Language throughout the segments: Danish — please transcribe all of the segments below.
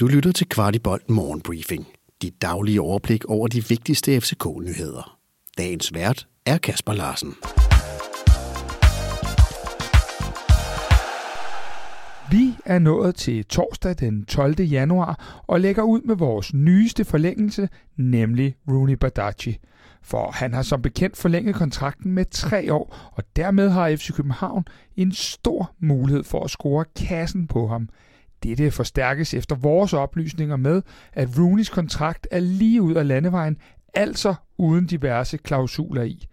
Du lytter til Kvartibolt Morgenbriefing. Dit daglige overblik over de vigtigste FCK-nyheder. Dagens vært er Kasper Larsen. Vi er nået til torsdag den 12. januar og lægger ud med vores nyeste forlængelse, nemlig Rooney Badaji. For han har som bekendt forlænget kontrakten med tre år, og dermed har FC København en stor mulighed for at score kassen på ham. Dette forstærkes efter vores oplysninger med, at Rooneys kontrakt er lige ud af landevejen, altså uden diverse klausuler i.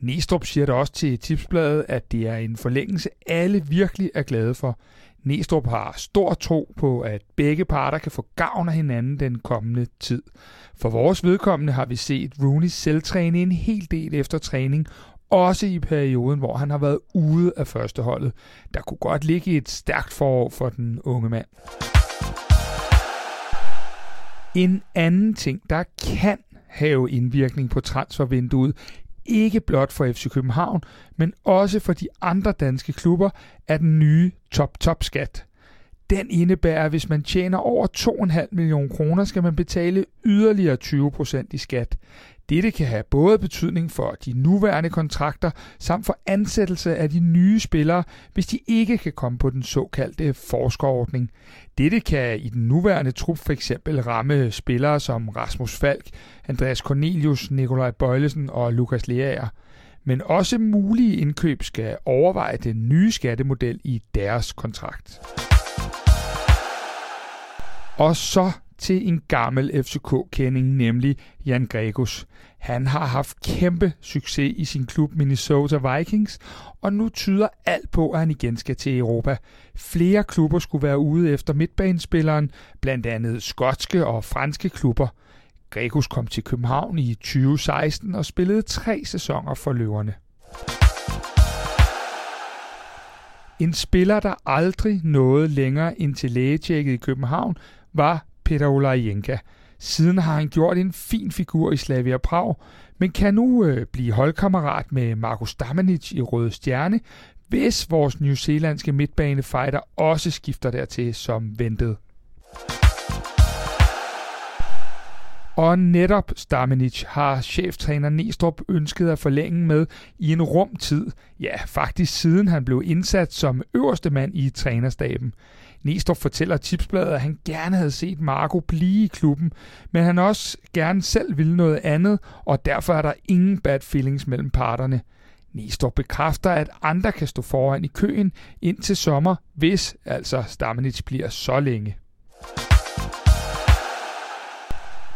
Næstrup siger da også til Tipsbladet, at det er en forlængelse, alle virkelig er glade for. Næstrup har stor tro på, at begge parter kan få gavn af hinanden den kommende tid. For vores vedkommende har vi set Rooney selvtræne en hel del efter træning, også i perioden, hvor han har været ude af førsteholdet. Der kunne godt ligge et stærkt forår for den unge mand. En anden ting, der kan have indvirkning på transfervinduet, ikke blot for FC København, men også for de andre danske klubber, er den nye top-top-skat. Den indebærer, at hvis man tjener over 2,5 millioner kroner, skal man betale yderligere 20% i skat. Dette kan have både betydning for de nuværende kontrakter samt for ansættelse af de nye spillere, hvis de ikke kan komme på den såkaldte forskerordning. Dette kan i den nuværende trup for eksempel ramme spillere som Rasmus Falk, Andreas Cornelius, Nikolaj Bøjlesen og Lukas Leaer. Men også mulige indkøb skal overveje den nye skattemodel i deres kontrakt. Og så til en gammel FCK-kending, nemlig Jan Gregus. Han har haft kæmpe succes i sin klub Minnesota Vikings, og nu tyder alt på, at han igen skal til Europa. Flere klubber skulle være ude efter midtbanespilleren, blandt andet skotske og franske klubber. Gregus kom til København i 2016 og spillede tre sæsoner for løverne. En spiller, der aldrig nåede længere ind til lægetjekket i København, var Peter Olajenka. Siden har han gjort en fin figur i Slavia Prag, men kan nu øh, blive holdkammerat med Markus Damanic i Røde Stjerne, hvis vores newzealandske midtbanefighter også skifter dertil som ventet. Og netop Stamenic har cheftræner Nestrup ønsket at forlænge med i en rum tid. Ja, faktisk siden han blev indsat som øverste mand i trænerstaben. Næstrup fortæller Tipsbladet, at han gerne havde set Marco blive i klubben, men han også gerne selv ville noget andet, og derfor er der ingen bad feelings mellem parterne. Næstrup bekræfter, at andre kan stå foran i køen ind til sommer, hvis altså Stamenic bliver så længe.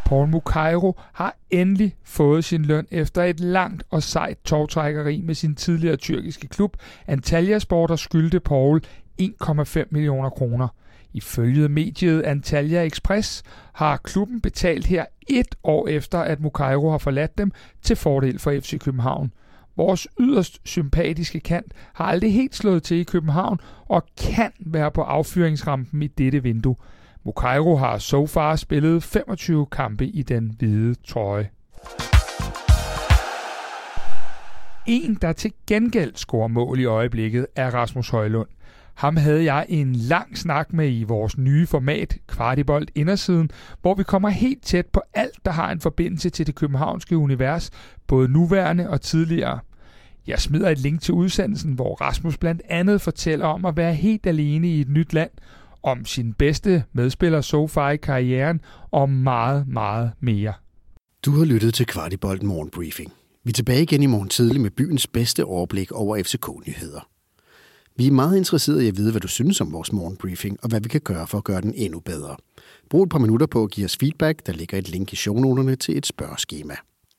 Paul Mukairo har endelig fået sin løn efter et langt og sejt togtrækkeri med sin tidligere tyrkiske klub Antalya Sport, der skyldte Paul 1,5 millioner kroner. Ifølge mediet Antalya Express har klubben betalt her et år efter, at Mukairo har forladt dem til fordel for FC København. Vores yderst sympatiske kant har aldrig helt slået til i København og kan være på affyringsrampen i dette vindue. Mukairo har so far spillet 25 kampe i den hvide trøje. En, der til gengæld scorer mål i øjeblikket, er Rasmus Højlund. Ham havde jeg en lang snak med i vores nye format, Kvartibolt Indersiden, hvor vi kommer helt tæt på alt, der har en forbindelse til det københavnske univers, både nuværende og tidligere. Jeg smider et link til udsendelsen, hvor Rasmus blandt andet fortæller om at være helt alene i et nyt land, om sin bedste medspiller so far i karrieren og meget, meget mere. Du har lyttet til Kvartibolt Morgenbriefing. Vi er tilbage igen i morgen tidlig med byens bedste overblik over FCK-nyheder. Vi er meget interesserede i at vide, hvad du synes om vores morgenbriefing, og hvad vi kan gøre for at gøre den endnu bedre. Brug et par minutter på at give os feedback. Der ligger et link i shownoterne til et spørgeskema.